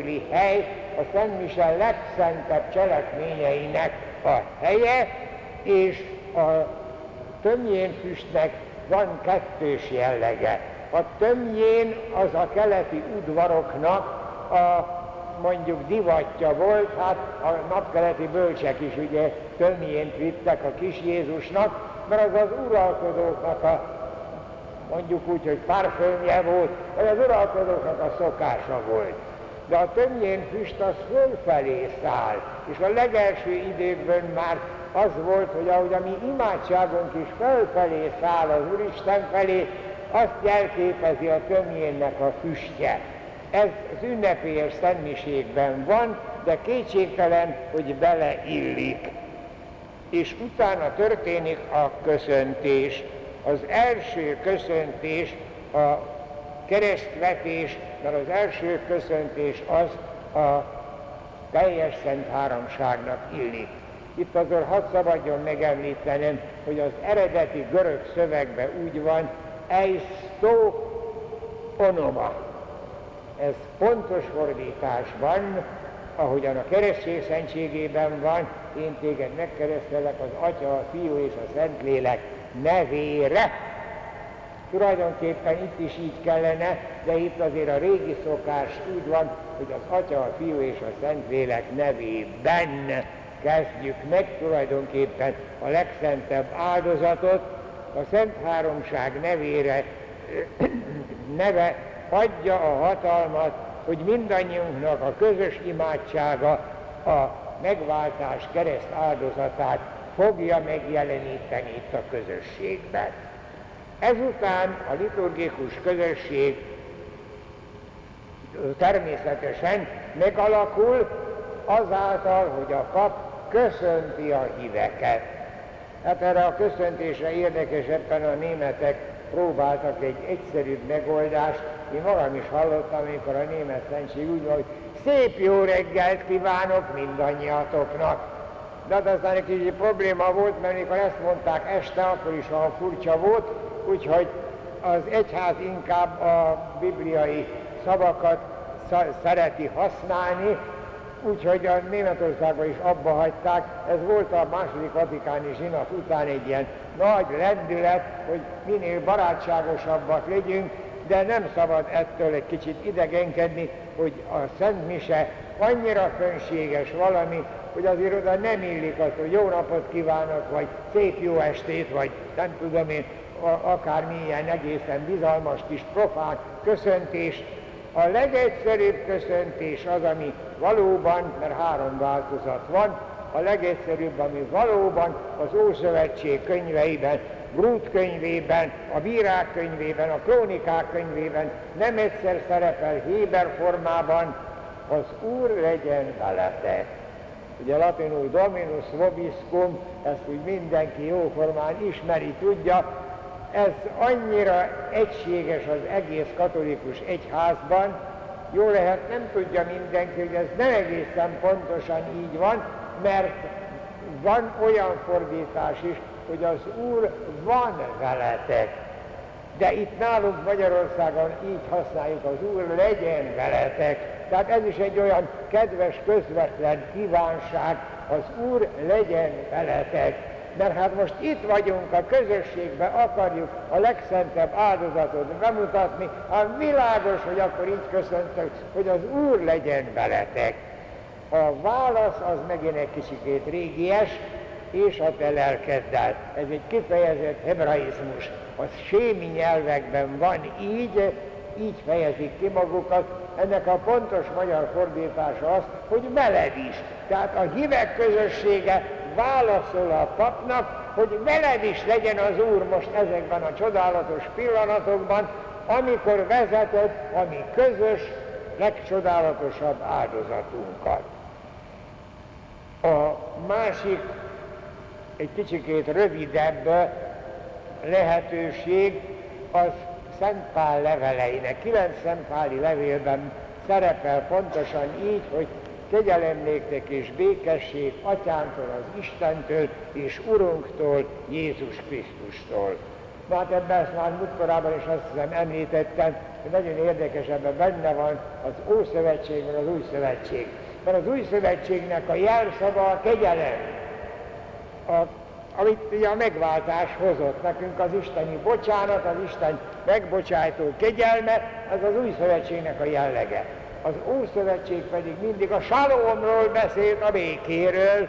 kívüli hely a Szent Mise legszentebb cselekményeinek a helye, és a tömjén füstnek van kettős jellege. A tömjén az a keleti udvaroknak a mondjuk divatja volt, hát a napkeleti bölcsek is ugye tömjént vittek a kis Jézusnak, mert az az uralkodóknak a mondjuk úgy, hogy parfümje volt, vagy az uralkodóknak a szokása volt. De a tömjén füst az fölfelé száll, és a legelső időkben már az volt, hogy ahogy a mi imádságunk is felfelé száll az Úristen felé, azt jelképezi a tömjénnek a füstje. Ez az ünnepélyes szentmiségben van, de kétségtelen, hogy beleillik. És utána történik a köszöntés. Az első köszöntés a keresztvetés, mert az első köszöntés az a teljes szent háromságnak illik. Itt azért hadd szabadjon megemlítenem, hogy az eredeti görög szövegben úgy van, eisztó onoma. Ez pontos fordításban, ahogyan a keresztség szentségében van, én téged megkeresztelek az Atya, a Fiú és a Szentlélek nevére. Tulajdonképpen itt is így kellene, de itt azért a régi szokás úgy van, hogy az Atya, a Fiú és a Szentlélek nevében kezdjük meg tulajdonképpen a legszentebb áldozatot, a Szent Háromság nevére neve adja a hatalmat, hogy mindannyiunknak a közös imádsága a megváltás kereszt áldozatát fogja megjeleníteni itt a közösségben. Ezután a liturgikus közösség természetesen megalakul azáltal, hogy a pap köszönti a híveket. Hát erre a köszöntésre érdekesebben a németek próbáltak egy egyszerűbb megoldást. Én magam is hallottam, amikor a német szentség úgy hogy szép jó reggelt kívánok mindannyiatoknak. De hát aztán egy kicsit probléma volt, mert mikor ezt mondták este, akkor is olyan furcsa volt, úgyhogy az egyház inkább a bibliai szavakat szereti használni, úgyhogy a Németországban is abba hagyták. Ez volt a második vatikáni zsinat után egy ilyen nagy lendület, hogy minél barátságosabbak legyünk, de nem szabad ettől egy kicsit idegenkedni, hogy a Szent Mise annyira fönséges valami, hogy azért oda nem illik az, hogy jó napot kívánok, vagy szép jó estét, vagy nem tudom én, akármilyen egészen bizalmas kis profán köszöntés. A legegyszerűbb köszöntés az, ami valóban, mert három változat van, a legegyszerűbb, ami valóban az Ószövetség könyveiben, Brut könyvében, a Bírák könyvében, a Krónikák könyvében nem egyszer szerepel Héber formában, az Úr legyen veletek. Ugye latinul Dominus Vobiscum, ezt úgy mindenki jóformán ismeri, tudja, ez annyira egységes az egész katolikus egyházban, jó lehet nem tudja mindenki, hogy ez nem egészen pontosan így van, mert van olyan fordítás is, hogy az Úr van veletek. De itt nálunk Magyarországon így használjuk, az Úr legyen veletek. Tehát ez is egy olyan kedves, közvetlen kívánság, az Úr legyen veletek. Mert hát most itt vagyunk a közösségben, akarjuk a legszentebb áldozatot bemutatni, hát világos, hogy akkor így köszöntök, hogy az Úr legyen veletek. A válasz az megint egy kicsikét régies, és a te lelkeddel. Ez egy kifejezett hebraizmus. A sémi nyelvekben van így, így fejezik ki magukat. Ennek a pontos magyar fordítása az, hogy veled is. Tehát a hívek közössége válaszol a papnak, hogy veled is legyen az Úr most ezekben a csodálatos pillanatokban, amikor vezeted a mi közös, legcsodálatosabb áldozatunkat. A másik, egy kicsikét rövidebb lehetőség az Szent Pál leveleinek. Kilenc Szentpáli levélben szerepel pontosan így, hogy kegyelem és békesség atyántól, az Istentől és Urunktól, Jézus Krisztustól. Na hát ebben ezt már múltkorában is azt hiszem említettem, nagyon érdekes, ebben benne van az Ószövetség, meg az Új Szövetség. Mert az Új Szövetségnek a jelszava a kegyelem, a, amit ugye a megváltás hozott nekünk, az isteni bocsánat, az Isten megbocsájtó kegyelme, ez az Új Szövetségnek a jellege. Az Ószövetség pedig mindig a salomról beszélt, a békéről,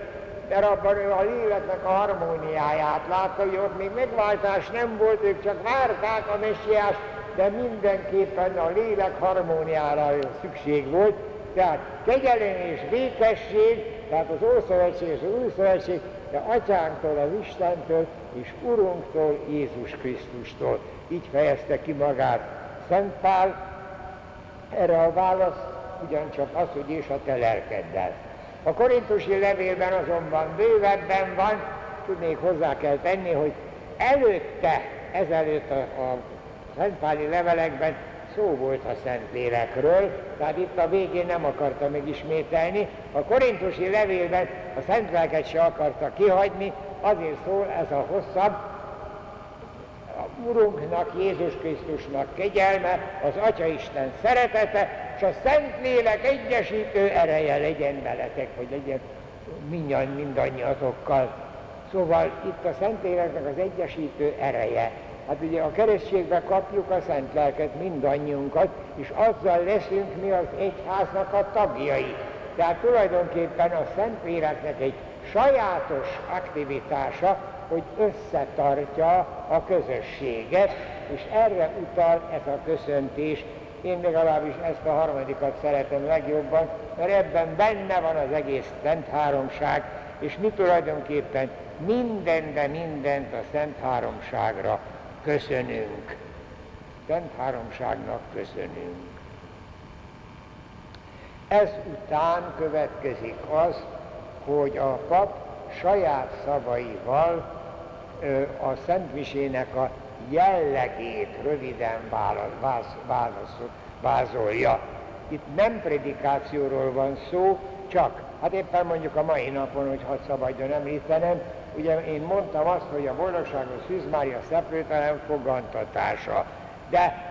mert abban ő a léleknek a harmóniáját látta, hogy ott még megváltás nem volt, ők csak várták a messiás, de mindenképpen a lélek harmóniára szükség volt. Tehát kegyelem és békesség, tehát az Ószövetség és az Új Szövetség, de Atyánktól, az Istentől és Urunktól, Jézus Krisztustól. Így fejezte ki magát Szent Pál, erre a válasz ugyancsak az, hogy és a te lelkeddel. A korintusi levélben azonban bővebben van, tudnék hozzá kell tenni, hogy előtte, ezelőtt a, a Szentpáli levelekben szó volt a Szentlélekről, tehát itt a végén nem akarta megismételni. A korintusi levélben a Szentlelket se akarta kihagyni, azért szól ez a hosszabb, Urunknak, Jézus Krisztusnak kegyelme, az Atya Isten szeretete, és a Szentlélek egyesítő ereje legyen veletek, hogy legyen mindannyi, mindannyiatokkal. Szóval itt a Szentléleknek az egyesítő ereje. Hát ugye a keresztségbe kapjuk a Szent Lelket mindannyiunkat, és azzal leszünk mi az egyháznak a tagjai. Tehát tulajdonképpen a Szentléleknek egy sajátos aktivitása, hogy összetartja a közösséget, és erre utal ez a köszöntés. Én legalábbis ezt a harmadikat szeretem legjobban, mert ebben benne van az egész Szent Háromság, és mi tulajdonképpen minden, de mindent a Szent Háromságra köszönünk. Szent Háromságnak köszönünk. Ez után következik az, hogy a pap saját szavaival a Szentmisének a jellegét röviden vázolja. Itt nem predikációról van szó, csak, hát éppen mondjuk a mai napon, hogy hadd szabadjon említenem, ugye én mondtam azt, hogy a boldogságos Szűz Mária szeplőtelen fogantatása, de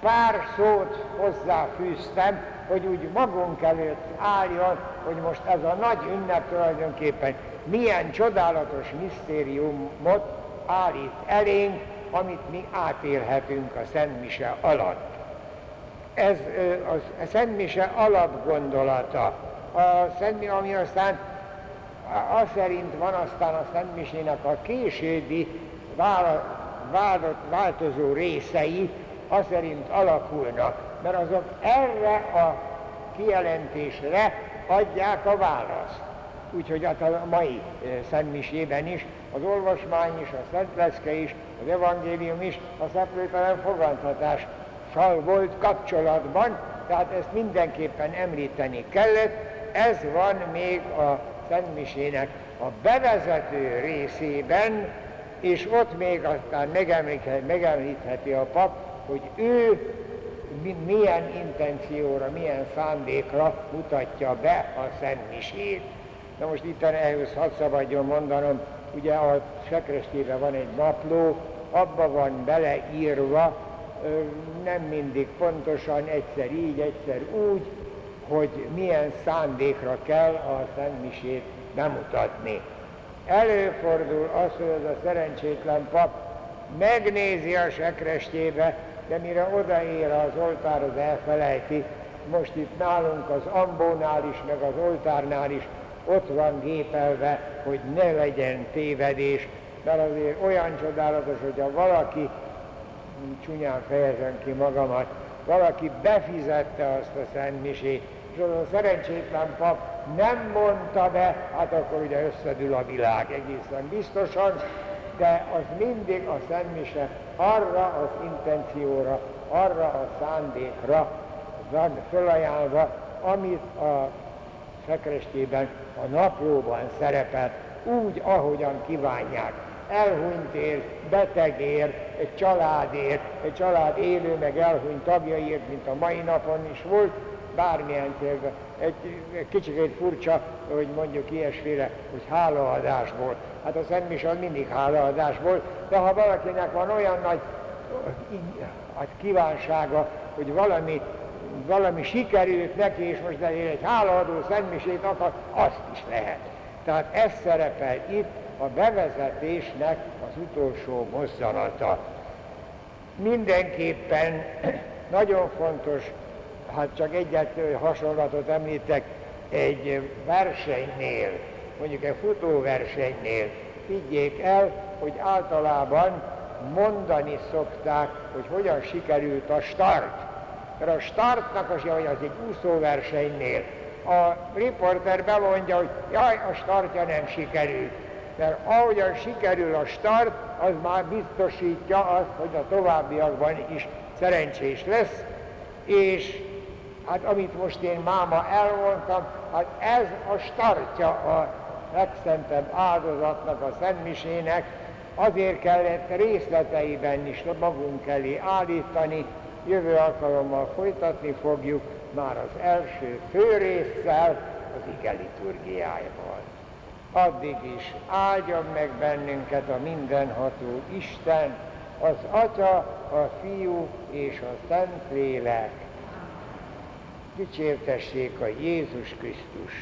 pár szót hozzáfűztem, hogy úgy magunk előtt álljon, hogy most ez a nagy ünnep tulajdonképpen milyen csodálatos misztériumot állít elénk, amit mi átélhetünk a Szent Mise alatt. Ez a Szent Mise alapgondolata, a Szent, ami aztán az szerint van aztán a Szent Misének a későbbi vált, változó részei, az szerint alakulnak, mert azok erre a kijelentésre adják a választ úgyhogy hát a mai eh, Szentmisében is, az olvasmány is, a Szentleszke is, az evangélium is a szeplőtelen fogadhatással volt kapcsolatban, tehát ezt mindenképpen említeni kellett. Ez van még a Szentmisének a bevezető részében, és ott még aztán megemlítheti, a pap, hogy ő milyen intencióra, milyen szándékra mutatja be a Szentmisét. Na most itt ehhez hadd szabadjon mondanom, ugye a sekrestében van egy napló, abba van beleírva, nem mindig pontosan, egyszer így, egyszer úgy, hogy milyen szándékra kell a Szentmisét bemutatni. Előfordul az, hogy az a szerencsétlen pap megnézi a sekrestébe, de mire odaér az oltárhoz elfelejti, most itt nálunk az ambónál is, meg az oltárnál is ott van gépelve, hogy ne legyen tévedés, mert azért olyan csodálatos, hogyha valaki, csúnyán fejezem ki magamat, valaki befizette azt a szentmisét, az a szerencsétlen pap nem mondta be, hát akkor ugye összedül a világ egészen biztosan, de az mindig a szentmise arra az intencióra, arra a szándékra van felajánlva, amit a szekrestében a naplóban szerepel, úgy, ahogyan kívánják. Elhunytért, betegért, egy családért, egy család élő meg elhunyt tagjaiért, mint a mai napon is volt, bármilyen célban. Egy, egy kicsit furcsa, hogy mondjuk ilyesféle, hogy hálaadásból. Hát a Szent az mindig hálaadásból, de ha valakinek van olyan nagy hát kívánsága, hogy valami, valami sikerült neki, és most elég egy hálaadó szentmisét akar, azt is lehet. Tehát ez szerepel itt a bevezetésnek az utolsó mozzanata. Mindenképpen nagyon fontos, hát csak egyet hasonlatot említek, egy versenynél, mondjuk egy futóversenynél, higgyék el, hogy általában mondani szokták, hogy hogyan sikerült a start. Mert a startnak az, hogy az egy úszóversenynél, a riporter bemondja, hogy jaj, a startja nem sikerült. Mert ahogyan sikerül a start, az már biztosítja azt, hogy a továbbiakban is szerencsés lesz, és hát amit most én máma elmondtam, hát ez a startja a legszentebb áldozatnak, a szentmisének, azért kellett részleteiben is magunk elé állítani, jövő alkalommal folytatni fogjuk már az első főrésszel, az ige liturgiájával. Addig is áldjon meg bennünket a mindenható Isten, az Atya, a Fiú és a Szentlélek. Dicsértessék a Jézus Krisztus!